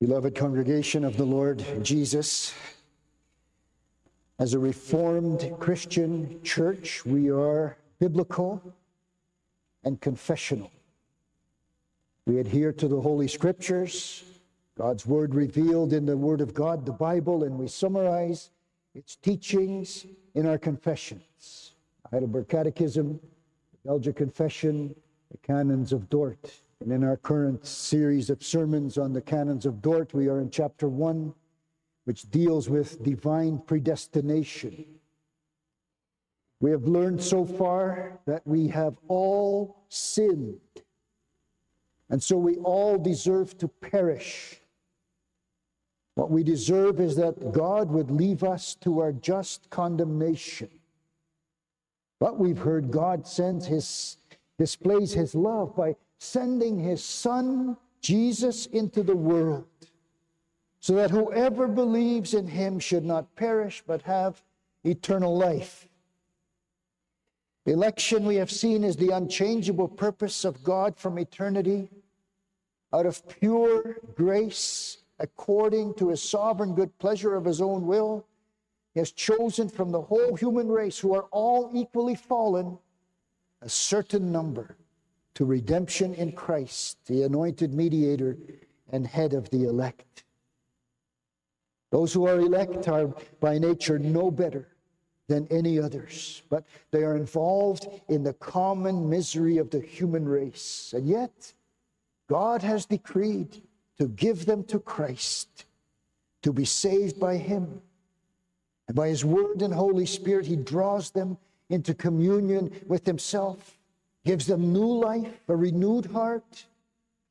Beloved congregation of the Lord Jesus, as a Reformed Christian church, we are biblical and confessional. We adhere to the Holy Scriptures, God's Word revealed in the Word of God, the Bible, and we summarize its teachings in our confessions. Heidelberg Catechism, the Belgic Confession, the Canons of Dort. And in our current series of sermons on the Canons of Dort, we are in chapter 1, which deals with divine predestination. We have learned so far that we have all sinned, and so we all deserve to perish. What we deserve is that God would leave us to our just condemnation. But we've heard God sends his displays his love by sending his son Jesus into the world so that whoever believes in him should not perish but have eternal life. Election, we have seen, is the unchangeable purpose of God from eternity. Out of pure grace, according to his sovereign good pleasure of his own will, he has chosen from the whole human race, who are all equally fallen, a certain number to redemption in Christ, the anointed mediator and head of the elect. Those who are elect are by nature no better than any others, but they are involved in the common misery of the human race. And yet, God has decreed to give them to Christ, to be saved by Him. And by His Word and Holy Spirit, He draws them into communion with Himself, gives them new life, a renewed heart,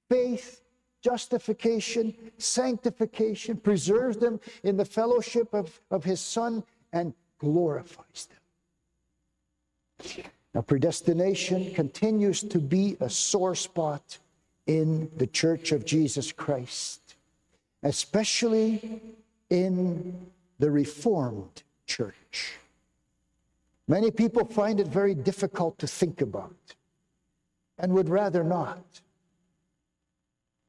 faith, justification, sanctification, preserves them in the fellowship of, of his Son, and glorifies them. Now, predestination continues to be a sore spot in the Church of Jesus Christ, especially in the Reformed Church. Many people find it very difficult to think about and would rather not.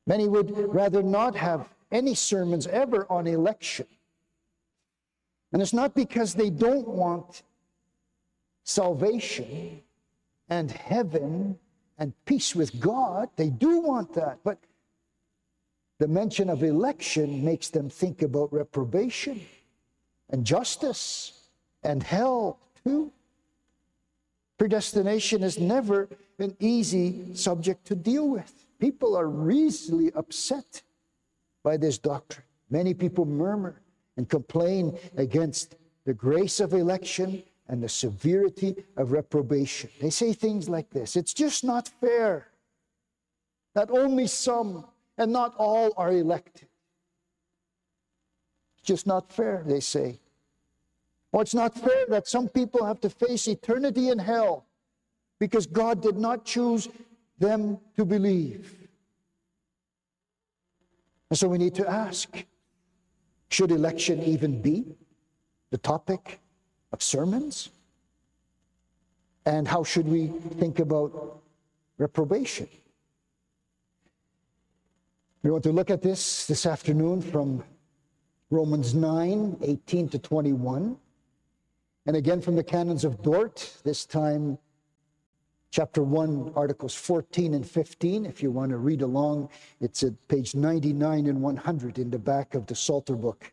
Many would rather not have any sermons ever on election. And it's not because they don't want salvation and heaven and peace with God. They do want that. But the mention of election makes them think about reprobation and justice and hell too. Predestination is never an easy subject to deal with. People are easily upset by this doctrine. Many people murmur and complain against the grace of election and the severity of reprobation. They say things like this It's just not fair that only some and not all are elected. It's just not fair, they say. Well, it's not fair that some people have to face eternity in hell because God did not choose them to believe. And so we need to ask should election even be the topic of sermons? And how should we think about reprobation? We want to look at this this afternoon from Romans 9 18 to 21. And again from the canons of Dort, this time chapter 1, articles 14 and 15. If you want to read along, it's at page 99 and 100 in the back of the Psalter book.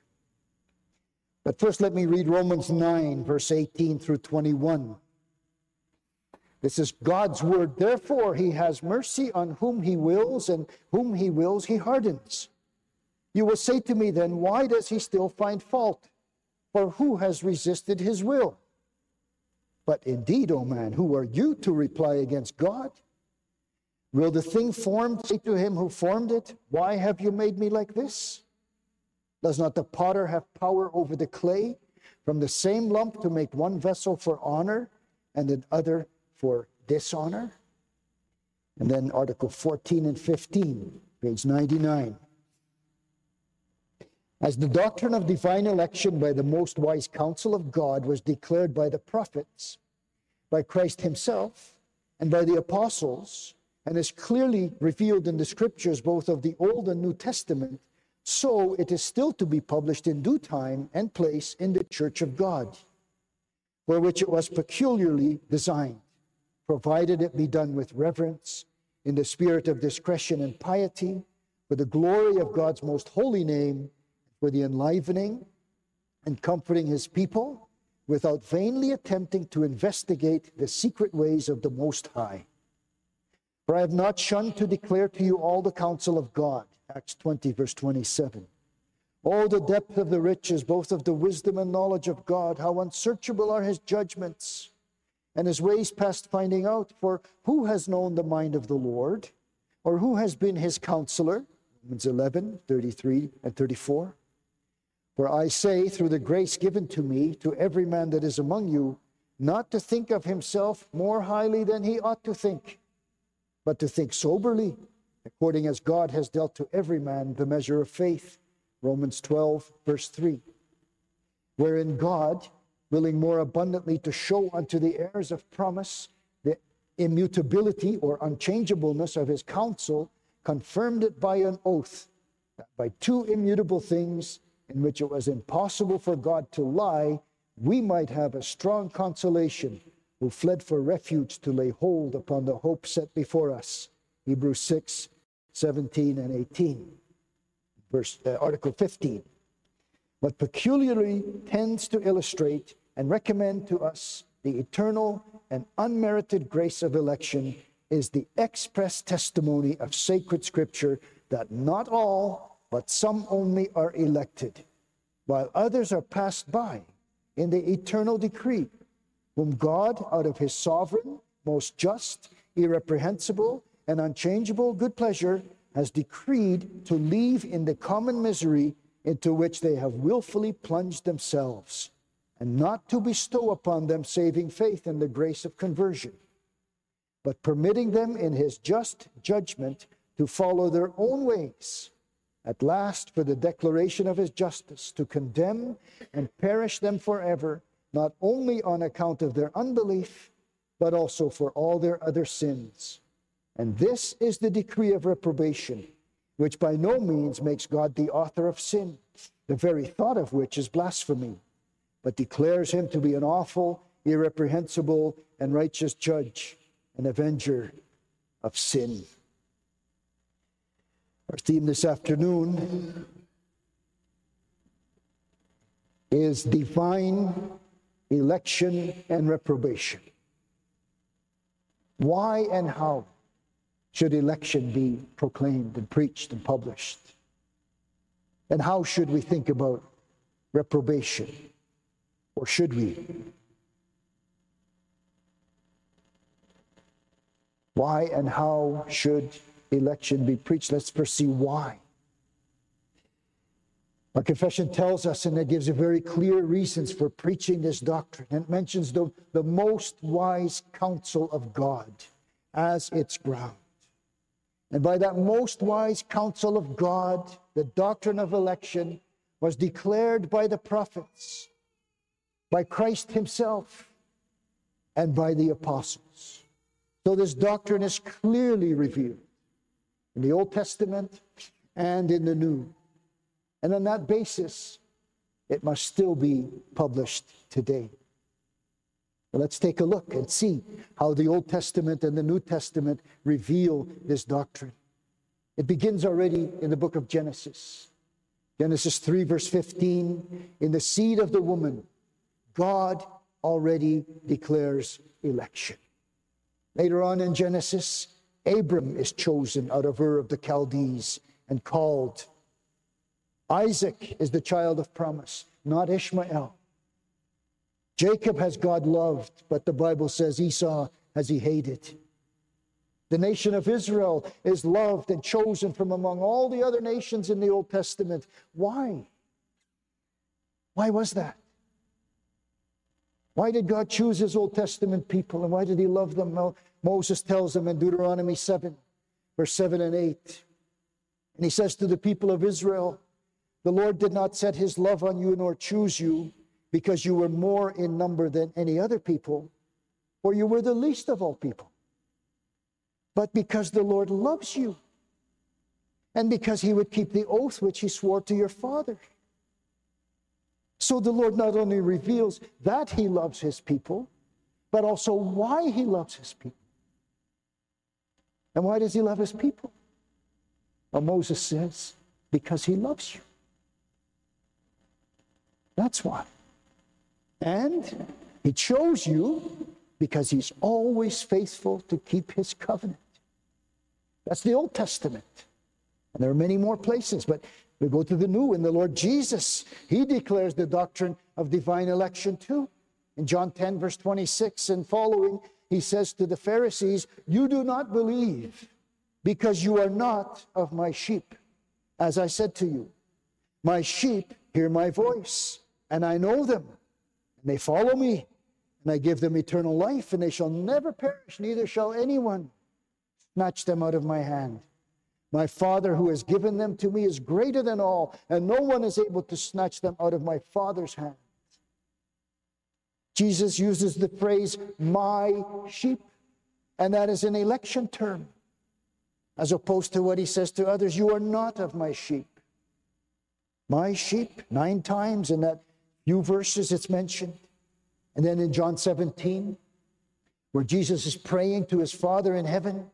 But first, let me read Romans 9, verse 18 through 21. This is God's word. Therefore, he has mercy on whom he wills, and whom he wills, he hardens. You will say to me then, why does he still find fault? For who has resisted his will? But indeed, O oh man, who are you to reply against God? Will the thing formed say to him who formed it, Why have you made me like this? Does not the potter have power over the clay from the same lump to make one vessel for honor and another for dishonor? And then Article 14 and 15, page 99. As the doctrine of divine election by the most wise counsel of God was declared by the prophets, by Christ himself, and by the apostles, and is clearly revealed in the scriptures both of the Old and New Testament, so it is still to be published in due time and place in the church of God, for which it was peculiarly designed, provided it be done with reverence, in the spirit of discretion and piety, for the glory of God's most holy name, for the enlivening and comforting his people, without vainly attempting to investigate the secret ways of the Most High. For I have not shunned to declare to you all the counsel of God. Acts 20, verse 27. Oh, the depth of the riches, both of the wisdom and knowledge of God, how unsearchable are his judgments and his ways past finding out. For who has known the mind of the Lord? Or who has been his counselor? Romans 11, 33 and 34. For I say, through the grace given to me, to every man that is among you, not to think of himself more highly than he ought to think but to think soberly, according as God has dealt to every man the measure of faith. Romans 12, verse 3. Wherein God, willing more abundantly to show unto the heirs of promise the immutability or unchangeableness of his counsel, confirmed it by an oath, that by two immutable things in which it was impossible for God to lie, we might have a strong consolation who fled for refuge to lay hold upon the hope set before us. Hebrews 6, 17 and 18. Verse, uh, Article 15. What peculiarly tends to illustrate and recommend to us the eternal and unmerited grace of election is the express testimony of sacred scripture that not all, but some only are elected, while others are passed by in the eternal decree whom God, out of his sovereign, most just, irreprehensible, and unchangeable good pleasure, has decreed to leave in the common misery into which they have wilfully plunged themselves, and not to bestow upon them saving faith and the grace of conversion, but permitting them in his just judgment to follow their own ways, at last for the declaration of his justice, to condemn and perish them forever not only on account of their unbelief, but also for all their other sins. And this is the decree of reprobation, which by no means makes God the author of sin, the very thought of which is blasphemy, but declares him to be an awful, irreprehensible, and righteous judge, an avenger of sin. Our theme this afternoon is divine election and reprobation. Why and how should election be proclaimed and preached and published? And how should we think about reprobation? Or should we? Why and how should election be preached? Let's see why. Our confession tells us, and it gives a very clear reasons for preaching this doctrine. And it mentions the, the most wise counsel of God as its ground. And by that most wise counsel of God, the doctrine of election was declared by the prophets, by Christ Himself, and by the apostles. So this doctrine is clearly revealed in the Old Testament and in the New. And on that basis, it must still be published today. Let's take a look and see how the Old Testament and the New Testament reveal this doctrine. It begins already in the book of Genesis. Genesis 3, verse 15 In the seed of the woman, God already declares election. Later on in Genesis, Abram is chosen out of Ur of the Chaldees and called Isaac is the child of promise, not Ishmael. Jacob has God loved, but the Bible says Esau has he hated. The nation of Israel is loved and chosen from among all the other nations in the Old Testament. Why? Why was that? Why did God choose his Old Testament people and why did he love them? Well, Moses tells them in Deuteronomy 7, verse 7 and 8. And he says to the people of Israel, the Lord did not set his love on you nor choose you because you were more in number than any other people, or you were the least of all people, but because the Lord loves you and because he would keep the oath which he swore to your father. So the Lord not only reveals that he loves his people, but also why he loves his people. And why does he love his people? Well, Moses says, because he loves you. That's why. And he chose you because he's always faithful to keep his covenant. That's the Old Testament. And there are many more places, but we go to the New, and the Lord Jesus, he declares the doctrine of divine election too. In John 10, verse 26 and following, he says to the Pharisees, You do not believe because you are not of my sheep. As I said to you, my sheep hear my voice, and I know them, and they follow me, and I give them eternal life, and they shall never perish, neither shall anyone snatch them out of my hand. My Father who has given them to me is greater than all, and no one is able to snatch them out of my Father's hand. Jesus uses the phrase, my sheep, and that is an election term, as opposed to what he says to others, you are not of my sheep. My sheep, nine times in that few verses it's mentioned. And then in John 17, where Jesus is praying to his Father in heaven,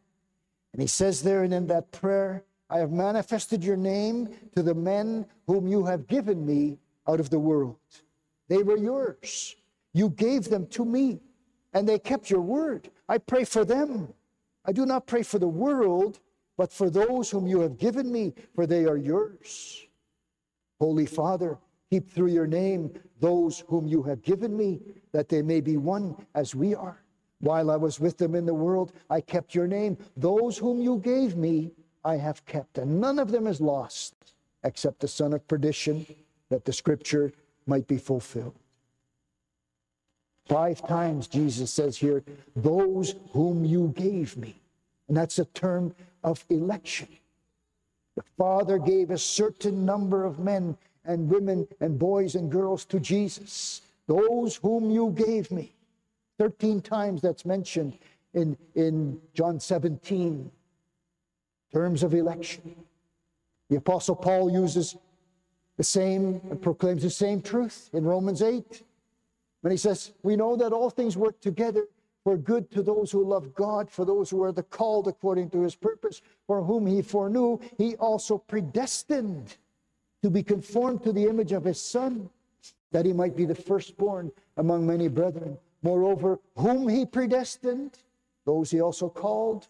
and he says there and in that prayer, I have manifested your name to the men whom you have given me out of the world. They were yours. You gave them to me, and they kept your word. I pray for them. I do not pray for the world, but for those whom you have given me, for they are yours. Holy Father, keep through your name those whom you have given me, that they may be one as we are. While I was with them in the world, I kept your name. Those whom you gave me, I have kept, and none of them is lost except the son of perdition, that the scripture might be fulfilled. Five times Jesus says here, those whom you gave me. And that's a term of election. The Father gave a certain number of men and women and boys and girls to Jesus, those whom you gave me. 13 times that's mentioned in, in John 17, terms of election. The Apostle Paul uses the same, and proclaims the same truth in Romans 8 when he says, We know that all things work together for good to those who love God, for those who are the called according to his purpose, for whom he foreknew, he also predestined to be conformed to the image of his Son, that he might be the firstborn among many brethren. Moreover, whom he predestined, those he also called.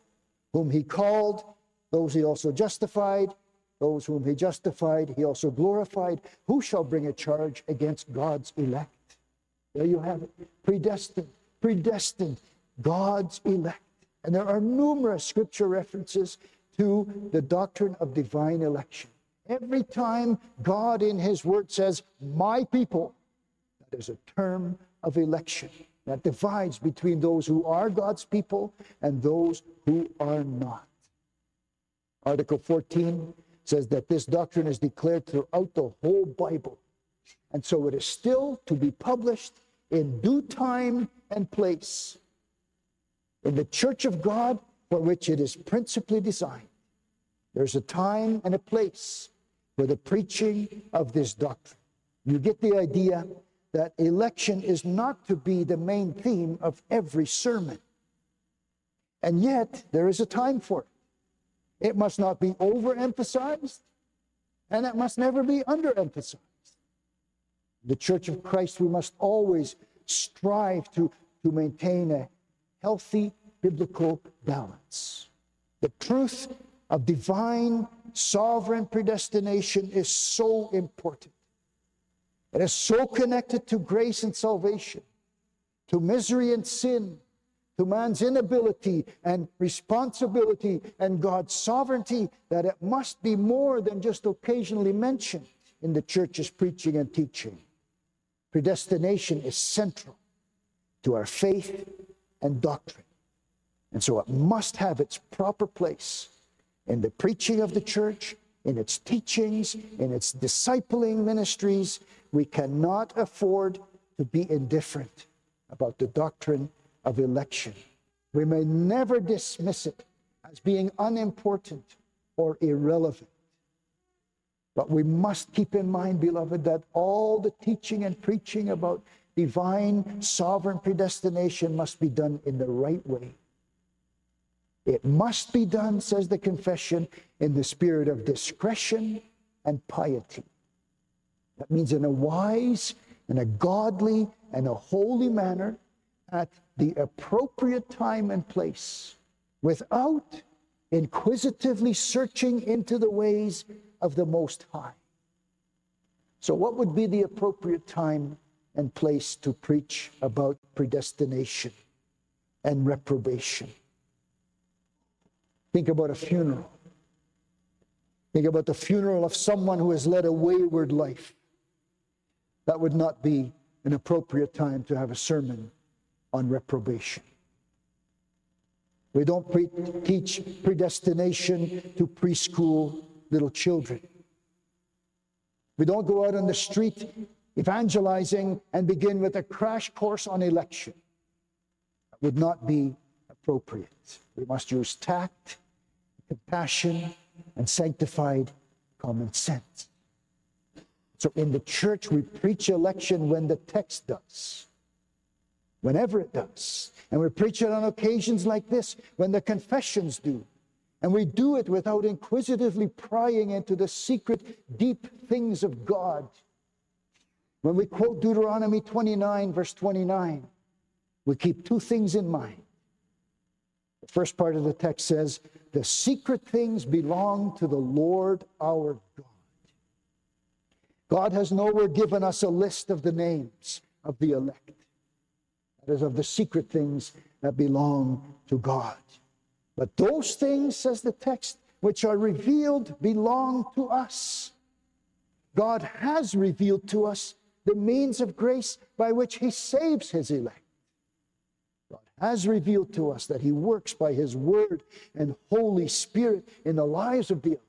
Whom he called, those he also justified. Those whom he justified, he also glorified. Who shall bring a charge against God's elect? There you have it. Predestined, predestined, God's elect. And there are numerous scripture references to the doctrine of divine election. Every time God in his word says, my people, that is a term of election that divides between those who are God's people and those who are not. Article 14 says that this doctrine is declared throughout the whole Bible. And so it is still to be published in due time and place in the church of God for which it is principally designed. There's a time and a place for the preaching of this doctrine. You get the idea that election is not to be the main theme of every sermon. And yet, there is a time for it. It must not be overemphasized, and it must never be underemphasized. The Church of Christ, we must always strive to, to maintain a healthy biblical balance. The truth of divine sovereign predestination is so important. It is so connected to grace and salvation, to misery and sin, to man's inability and responsibility and God's sovereignty that it must be more than just occasionally mentioned in the church's preaching and teaching. Predestination is central to our faith and doctrine. And so it must have its proper place in the preaching of the church, in its teachings, in its discipling ministries, we cannot afford to be indifferent about the doctrine of election. We may never dismiss it as being unimportant or irrelevant. But we must keep in mind, beloved, that all the teaching and preaching about divine sovereign predestination must be done in the right way. It must be done, says the confession, in the spirit of discretion and piety. That means in a wise, in a godly, and a holy manner at the appropriate time and place without inquisitively searching into the ways of the Most High. So, what would be the appropriate time and place to preach about predestination and reprobation? Think about a funeral. Think about the funeral of someone who has led a wayward life. That would not be an appropriate time to have a sermon on reprobation. We don't pre- teach predestination to preschool little children. We don't go out on the street evangelizing and begin with a crash course on election. That would not be appropriate. We must use tact, compassion, and sanctified common sense. So in the church, we preach election when the text does, whenever it does. And we preach it on occasions like this, when the confessions do. And we do it without inquisitively prying into the secret, deep things of God. When we quote Deuteronomy 29, verse 29, we keep two things in mind. The first part of the text says, The secret things belong to the Lord our God. God has nowhere given us a list of the names of the elect. That is, of the secret things that belong to God. But those things, says the text, which are revealed belong to us. God has revealed to us the means of grace by which He saves His elect. God has revealed to us that He works by His Word and Holy Spirit in the lives of the elect.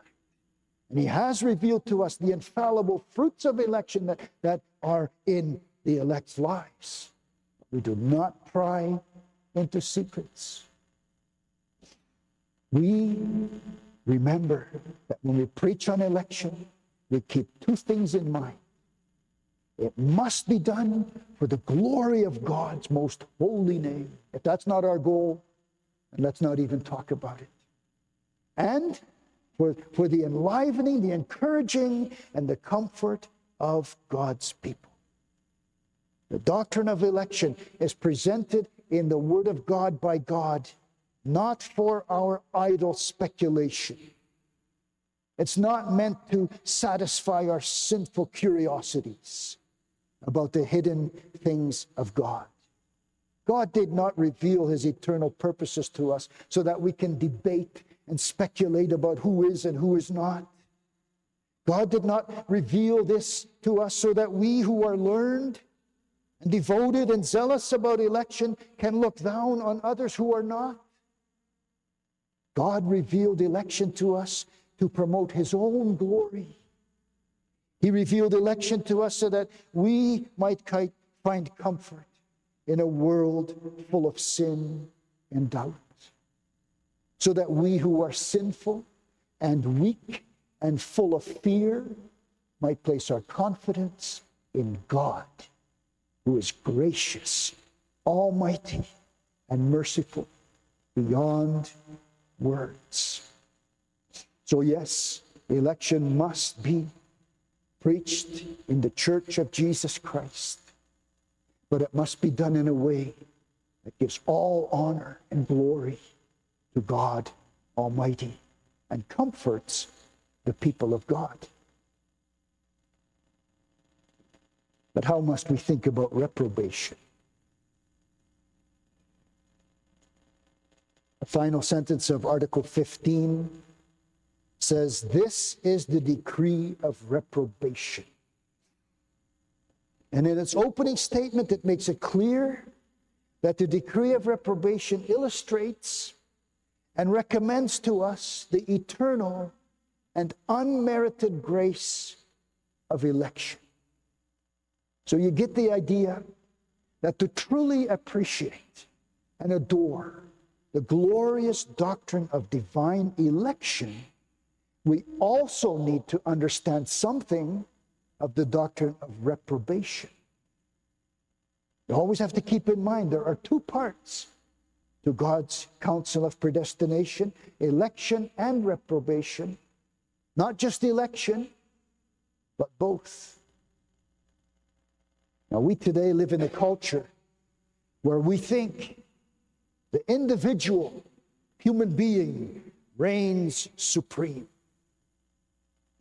And he has revealed to us the infallible fruits of election that, that are in the elect's lives. We do not pry into secrets. We remember that when we preach on election, we keep two things in mind. It must be done for the glory of God's most holy name. If that's not our goal, let's not even talk about it. And for, for the enlivening, the encouraging, and the comfort of God's people. The doctrine of election is presented in the Word of God by God, not for our idle speculation. It's not meant to satisfy our sinful curiosities about the hidden things of God. God did not reveal his eternal purposes to us so that we can debate and speculate about who is and who is not. God did not reveal this to us so that we who are learned and devoted and zealous about election can look down on others who are not. God revealed election to us to promote his own glory. He revealed election to us so that we might find comfort in a world full of sin and doubt so that we who are sinful and weak and full of fear might place our confidence in God, who is gracious, almighty, and merciful beyond words. So, yes, election must be preached in the church of Jesus Christ, but it must be done in a way that gives all honor and glory to God Almighty and comforts the people of God. But how must we think about reprobation? Final sentence of Article 15 says, This is the decree of reprobation. And in its opening statement, it makes it clear that the decree of reprobation illustrates and recommends to us the eternal and unmerited grace of election. So you get the idea that to truly appreciate and adore the glorious doctrine of divine election, we also need to understand something of the doctrine of reprobation. You always have to keep in mind there are two parts to God's counsel of predestination election and reprobation. Not just election, but both. Now, we today live in a culture where we think the individual human being reigns supreme.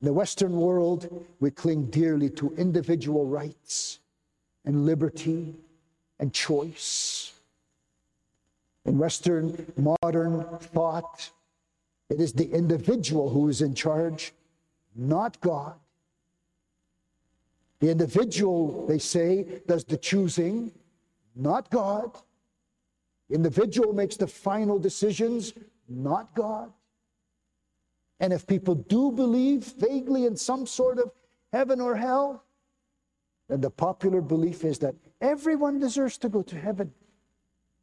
In the Western world, we cling dearly to individual rights and liberty and choice. In Western modern thought, it is the individual who is in charge, not God. The individual, they say, does the choosing, not God. Individual makes the final decisions, not God. And if people do believe vaguely in some sort of heaven or hell, then the popular belief is that everyone deserves to go to heaven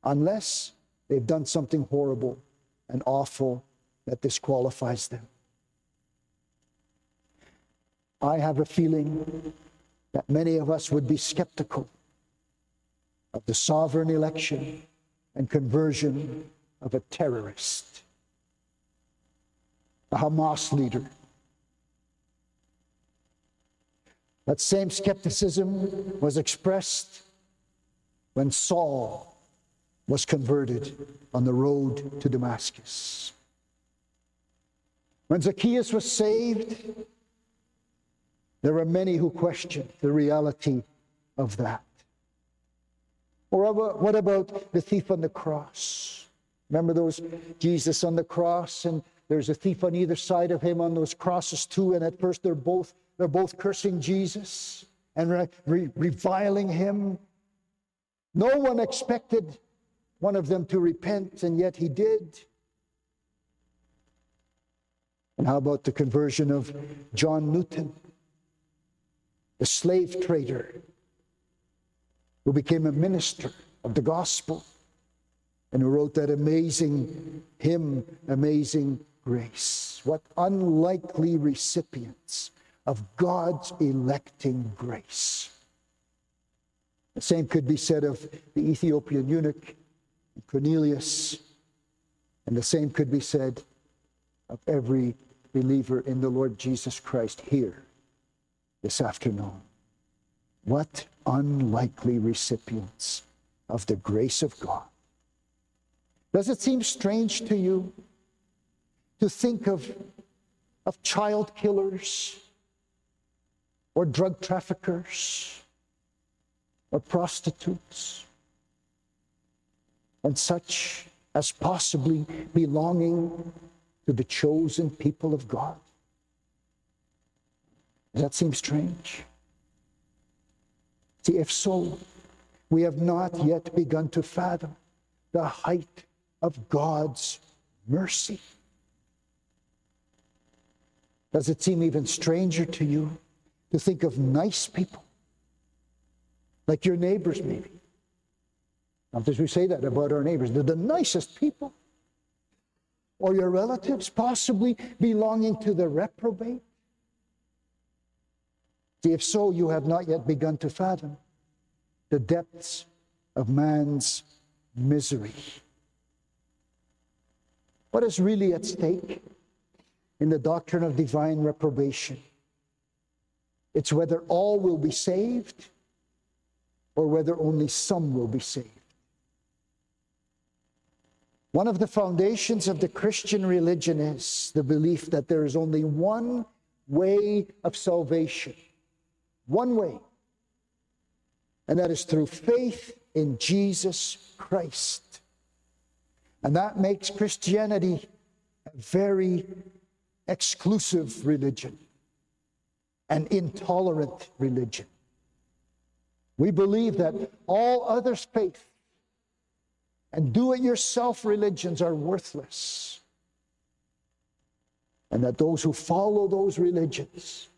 unless they've done something horrible and awful that disqualifies them. I have a feeling that many of us would be skeptical of the sovereign election and conversion of a terrorist a Hamas leader. That same skepticism was expressed when Saul was converted on the road to Damascus. When Zacchaeus was saved, there were many who questioned the reality of that. Or what about the thief on the cross? Remember those Jesus on the cross and there's a thief on either side of him on those crosses too, and at first they're both they're both cursing Jesus and re- re- reviling him. No one expected one of them to repent, and yet he did. And how about the conversion of John Newton, the slave trader who became a minister of the gospel and who wrote that amazing hymn, Amazing grace. What unlikely recipients of God's electing grace. The same could be said of the Ethiopian eunuch, Cornelius, and the same could be said of every believer in the Lord Jesus Christ here this afternoon. What unlikely recipients of the grace of God. Does it seem strange to you to think of, of child killers or drug traffickers or prostitutes and such as possibly belonging to the chosen people of God. Does that seem strange? See, if so, we have not yet begun to fathom the height of God's mercy. Does it seem even stranger to you to think of nice people? Like your neighbors, maybe. Sometimes we say that about our neighbors. They're the nicest people. Or your relatives, possibly belonging to the reprobate. If so, you have not yet begun to fathom the depths of man's misery. What is really at stake? in the doctrine of divine reprobation. It's whether all will be saved or whether only some will be saved. One of the foundations of the Christian religion is the belief that there is only one way of salvation. One way. And that is through faith in Jesus Christ. And that makes Christianity a very exclusive religion, an intolerant religion. We believe that all other faiths and do it yourself religions are worthless. And that those who follow those religions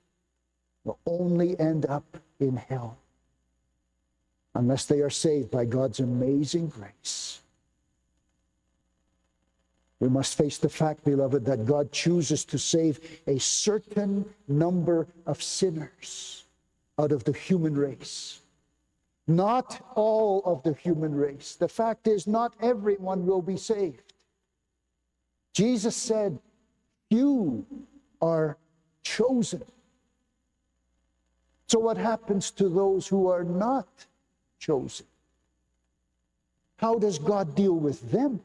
will only end up in hell unless they are saved by God's amazing grace. We must face the fact, beloved, that God chooses to save a certain number of sinners out of the human race. Not all of the human race. The fact is, not everyone will be saved. Jesus said, Few are chosen. So, what happens to those who are not chosen? How does God deal with them?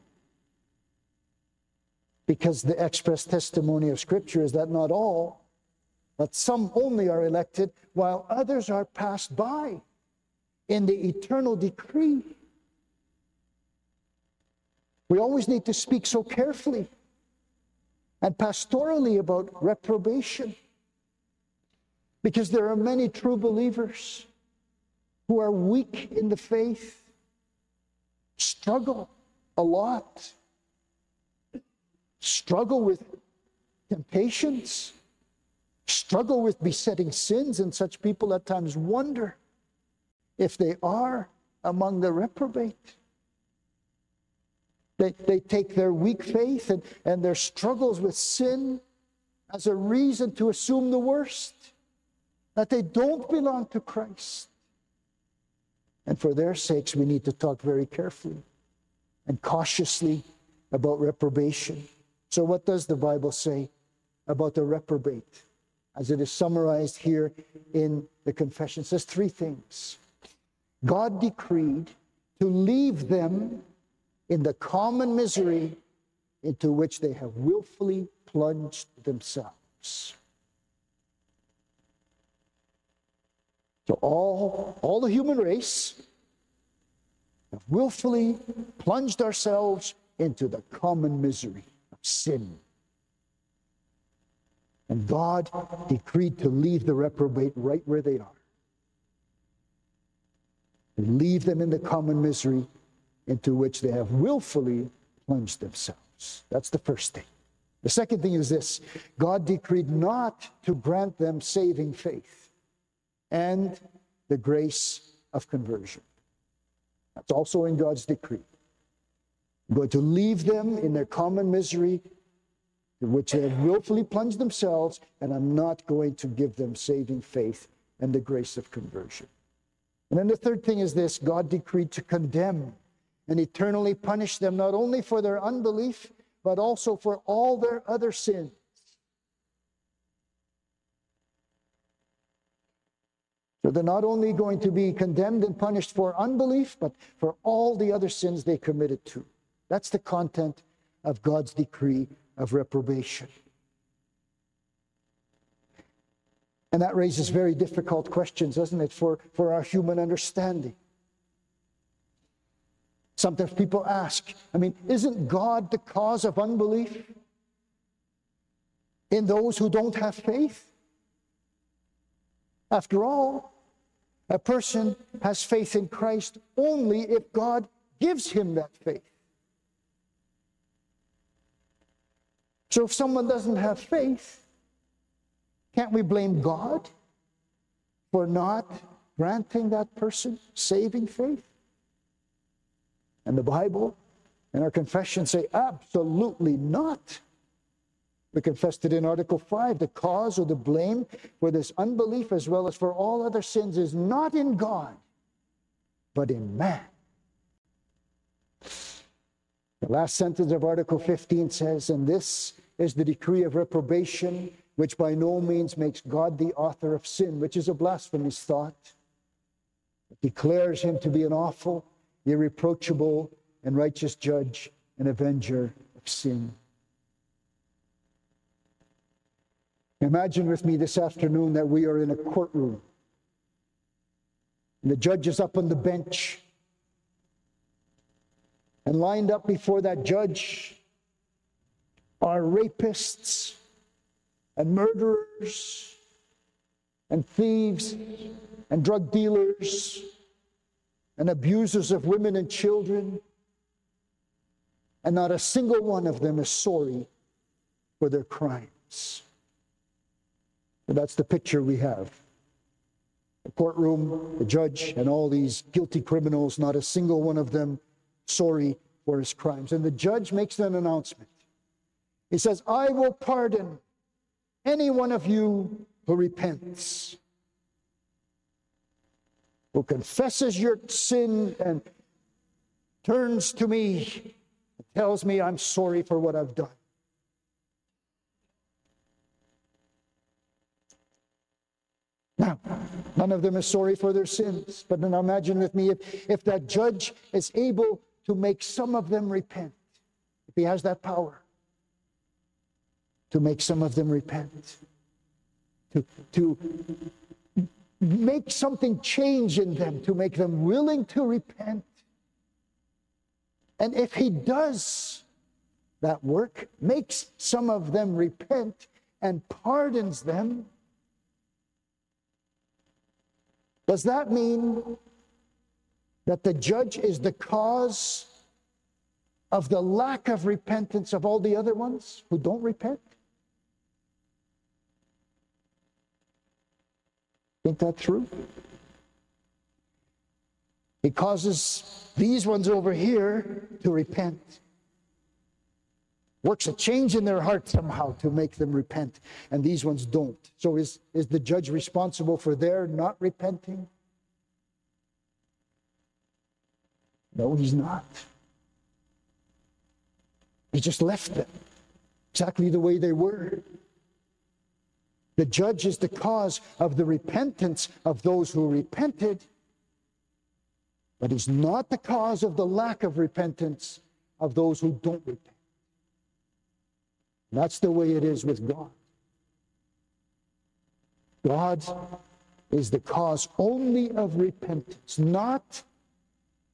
Because the express testimony of Scripture is that not all, but some only are elected, while others are passed by in the eternal decree. We always need to speak so carefully and pastorally about reprobation because there are many true believers who are weak in the faith, struggle a lot, struggle with temptations, struggle with besetting sins, and such people at times wonder if they are among the reprobate. They, they take their weak faith and, and their struggles with sin as a reason to assume the worst that they don't belong to Christ. And for their sakes, we need to talk very carefully and cautiously about reprobation. So, what does the Bible say about the reprobate? As it is summarized here in the confession, it says three things. God decreed to leave them in the common misery into which they have willfully plunged themselves. So all, all the human race have willfully plunged ourselves into the common misery of sin. And God decreed to leave the reprobate right where they are. And leave them in the common misery into which they have willfully plunged themselves. That's the first thing. The second thing is this God decreed not to grant them saving faith and the grace of conversion. That's also in God's decree. I'm going to leave them in their common misery, in which they have willfully plunged themselves, and I'm not going to give them saving faith and the grace of conversion. And then the third thing is this God decreed to condemn and eternally punish them, not only for their unbelief, but also for all their other sins. So they're not only going to be condemned and punished for unbelief, but for all the other sins they committed to. That's the content of God's decree of reprobation. And that raises very difficult questions, doesn't it, for, for our human understanding. Sometimes people ask, I mean, isn't God the cause of unbelief in those who don't have faith? After all, a person has faith in Christ only if God gives him that faith. So if someone doesn't have faith, can't we blame God for not granting that person saving faith? And the Bible and our confession say absolutely not. We confessed it in Article 5. The cause or the blame for this unbelief, as well as for all other sins, is not in God, but in man. The last sentence of Article 15 says, And this is the decree of reprobation, which by no means makes God the author of sin, which is a blasphemous thought. It declares him to be an awful, irreproachable, and righteous judge and avenger of sin. Imagine with me this afternoon that we are in a courtroom. And the judge is up on the bench. And lined up before that judge are rapists and murderers and thieves and drug dealers and abusers of women and children. And not a single one of them is sorry for their crimes. And that's the picture we have. The courtroom, the judge, and all these guilty criminals, not a single one of them sorry for his crimes. And the judge makes an announcement. He says, I will pardon any one of you who repents, who confesses your sin and turns to me and tells me I'm sorry for what I've done. Now, none of them is sorry for their sins. But now imagine with me if, if that judge is able to make some of them repent, if he has that power to make some of them repent, to, to make something change in them, to make them willing to repent. And if he does that work, makes some of them repent and pardons them, does that mean that the judge is the cause of the lack of repentance of all the other ones who don't repent? Think that through? He causes these ones over here to repent. Works a change in their heart somehow to make them repent, and these ones don't. So is, is the judge responsible for their not repenting? No, he's not. He just left them exactly the way they were. The judge is the cause of the repentance of those who repented, but he's not the cause of the lack of repentance of those who don't repent. That's the way it is with God. God is the cause only of repentance, not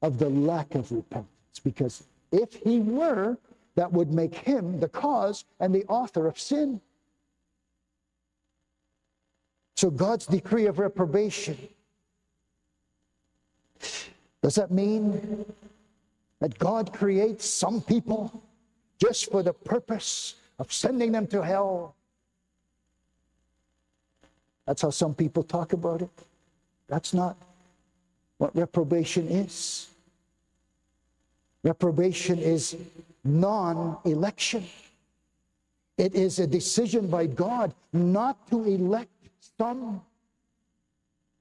of the lack of repentance. Because if he were, that would make him the cause and the author of sin. So God's decree of reprobation, does that mean that God creates some people just for the purpose of sending them to hell? That's how some people talk about it. That's not what reprobation is. Reprobation is non election. It is a decision by God not to elect some.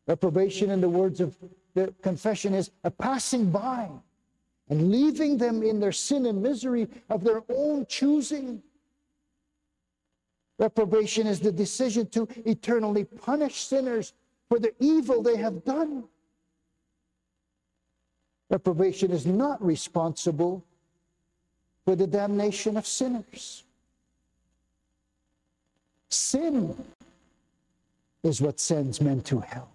Reprobation, in the words of the confession, is a passing by and leaving them in their sin and misery of their own choosing. Reprobation is the decision to eternally punish sinners for the evil they have done. Reprobation is not responsible for the damnation of sinners. Sin is what sends men to hell.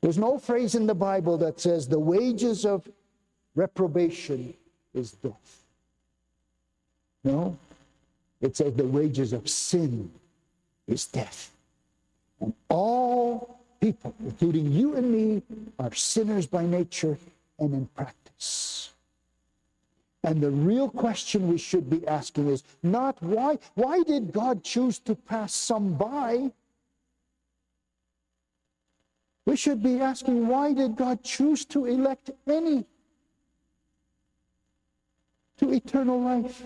There's no phrase in the Bible that says the wages of reprobation is death. No, it says the wages of sin is death. And all people, including you and me, are sinners by nature and in practice. And the real question we should be asking is not why, why did God choose to pass some by? We should be asking why did God choose to elect any to eternal life?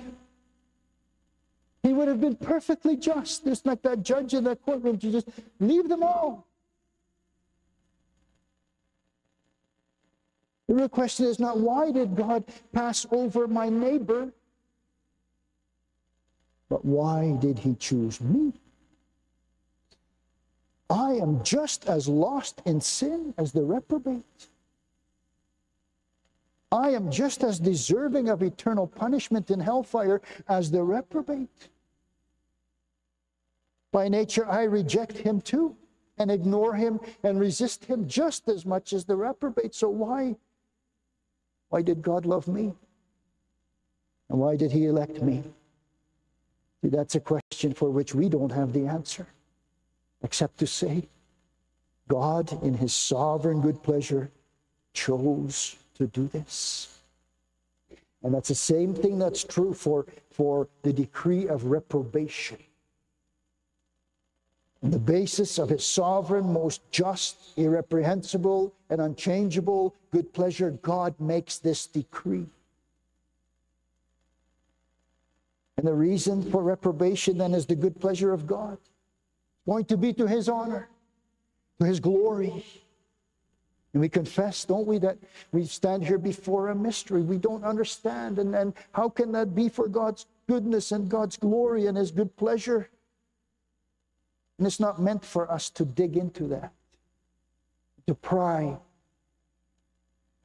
He would have been perfectly just, just like that judge in that courtroom, to just leave them all. The real question is not why did God pass over my neighbor, but why did he choose me? I am just as lost in sin as the reprobate. I am just as deserving of eternal punishment in hellfire as the reprobate. By nature, I reject him too and ignore him and resist him just as much as the reprobate. So, why why did God love me? And why did He elect me? See, that's a question for which we don't have the answer, except to say, God, in His sovereign good pleasure, chose to do this. And that's the same thing that's true for, for the decree of reprobation. On the basis of his sovereign, most just, irreprehensible, and unchangeable good pleasure, God makes this decree. And the reason for reprobation then is the good pleasure of God. It's going to be to his honor, to his glory. And we confess, don't we, that we stand here before a mystery we don't understand. And, and how can that be for God's goodness and God's glory and his good pleasure? And it's not meant for us to dig into that, to pry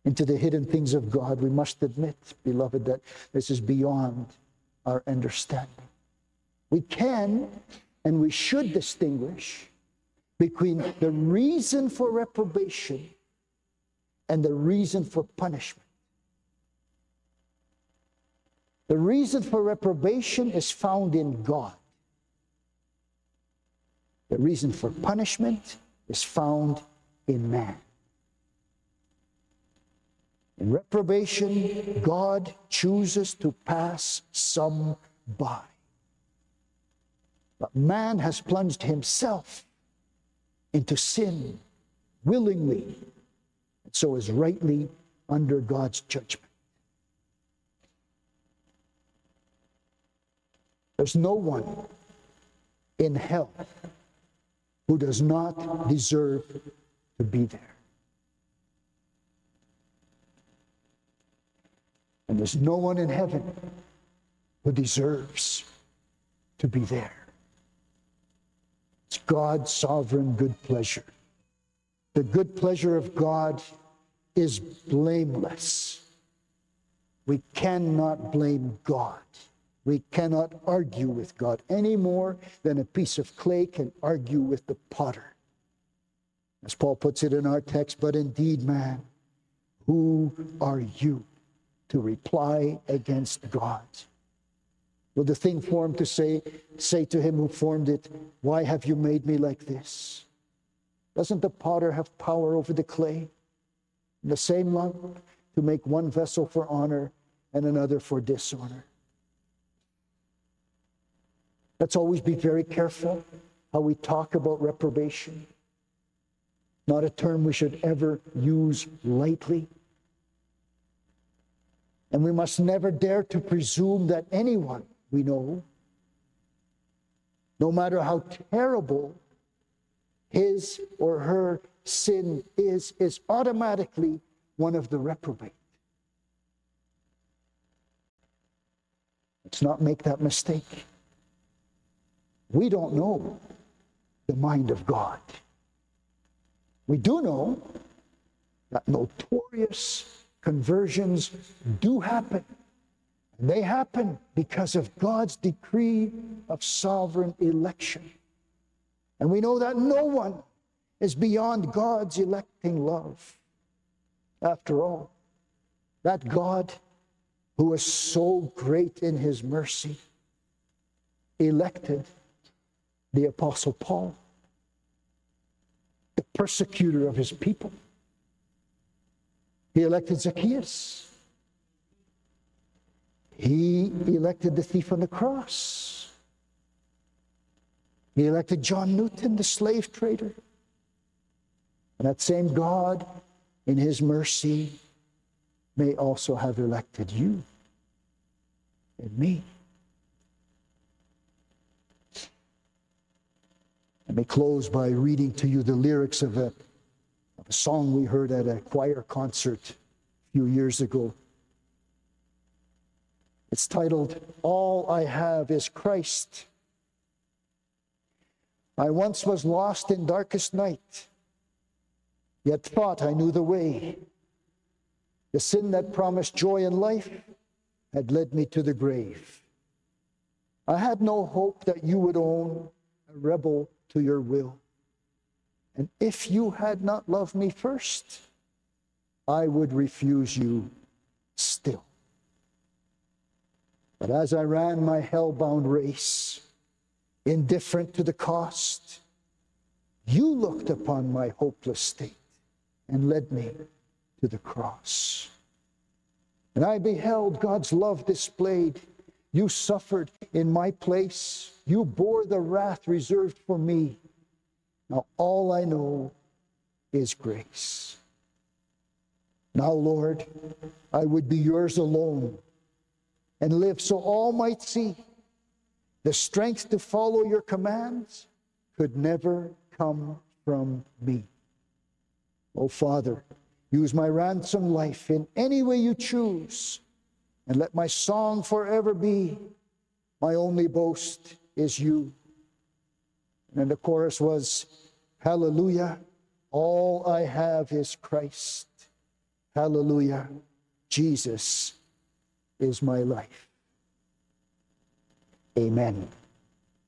into the hidden things of God. We must admit, beloved, that this is beyond our understanding. We can and we should distinguish between the reason for reprobation and the reason for punishment. The reason for reprobation is found in God. The reason for punishment is found in man. In reprobation, God chooses to pass some by. But man has plunged himself into sin willingly, and so is rightly under God's judgment. There's no one in hell who does not deserve to be there. And there's no one in heaven who deserves to be there. It's God's sovereign good pleasure. The good pleasure of God is blameless. We cannot blame God. We cannot argue with God any more than a piece of clay can argue with the potter. As Paul puts it in our text, but indeed, man, who are you to reply against God. Will the thing formed to say, say to him who formed it, Why have you made me like this? Doesn't the potter have power over the clay? In the same lump, to make one vessel for honor and another for dishonor. Let's always be very careful how we talk about reprobation. Not a term we should ever use lightly. And we must never dare to presume that anyone we know, no matter how terrible his or her sin is, is automatically one of the reprobate. Let's not make that mistake. We don't know the mind of God. We do know that notorious conversions do happen. They happen because of God's decree of sovereign election. And we know that no one is beyond God's electing love. After all, that God who is so great in his mercy elected the Apostle Paul, the persecutor of his people. He elected Zacchaeus. He elected the thief on the cross. He elected John Newton, the slave trader. And that same God, in his mercy, may also have elected you and me. Let me close by reading to you the lyrics of a, of a song we heard at a choir concert a few years ago. It's titled, All I Have is Christ. I once was lost in darkest night, yet thought I knew the way. The sin that promised joy and life had led me to the grave. I had no hope that you would own a rebel to your will. And if you had not loved me first, I would refuse you still. But as I ran my hell-bound race, indifferent to the cost, you looked upon my hopeless state and led me to the cross. And I beheld God's love displayed you suffered in my place. You bore the wrath reserved for me. Now all I know is grace. Now, Lord, I would be yours alone and live so all might see The strength to follow your commands could never come from me. Oh, Father, use my ransom life in any way you choose, and let my song forever be my only boast is you. And the chorus was, Hallelujah, all I have is Christ. Hallelujah, Jesus is my life. Amen.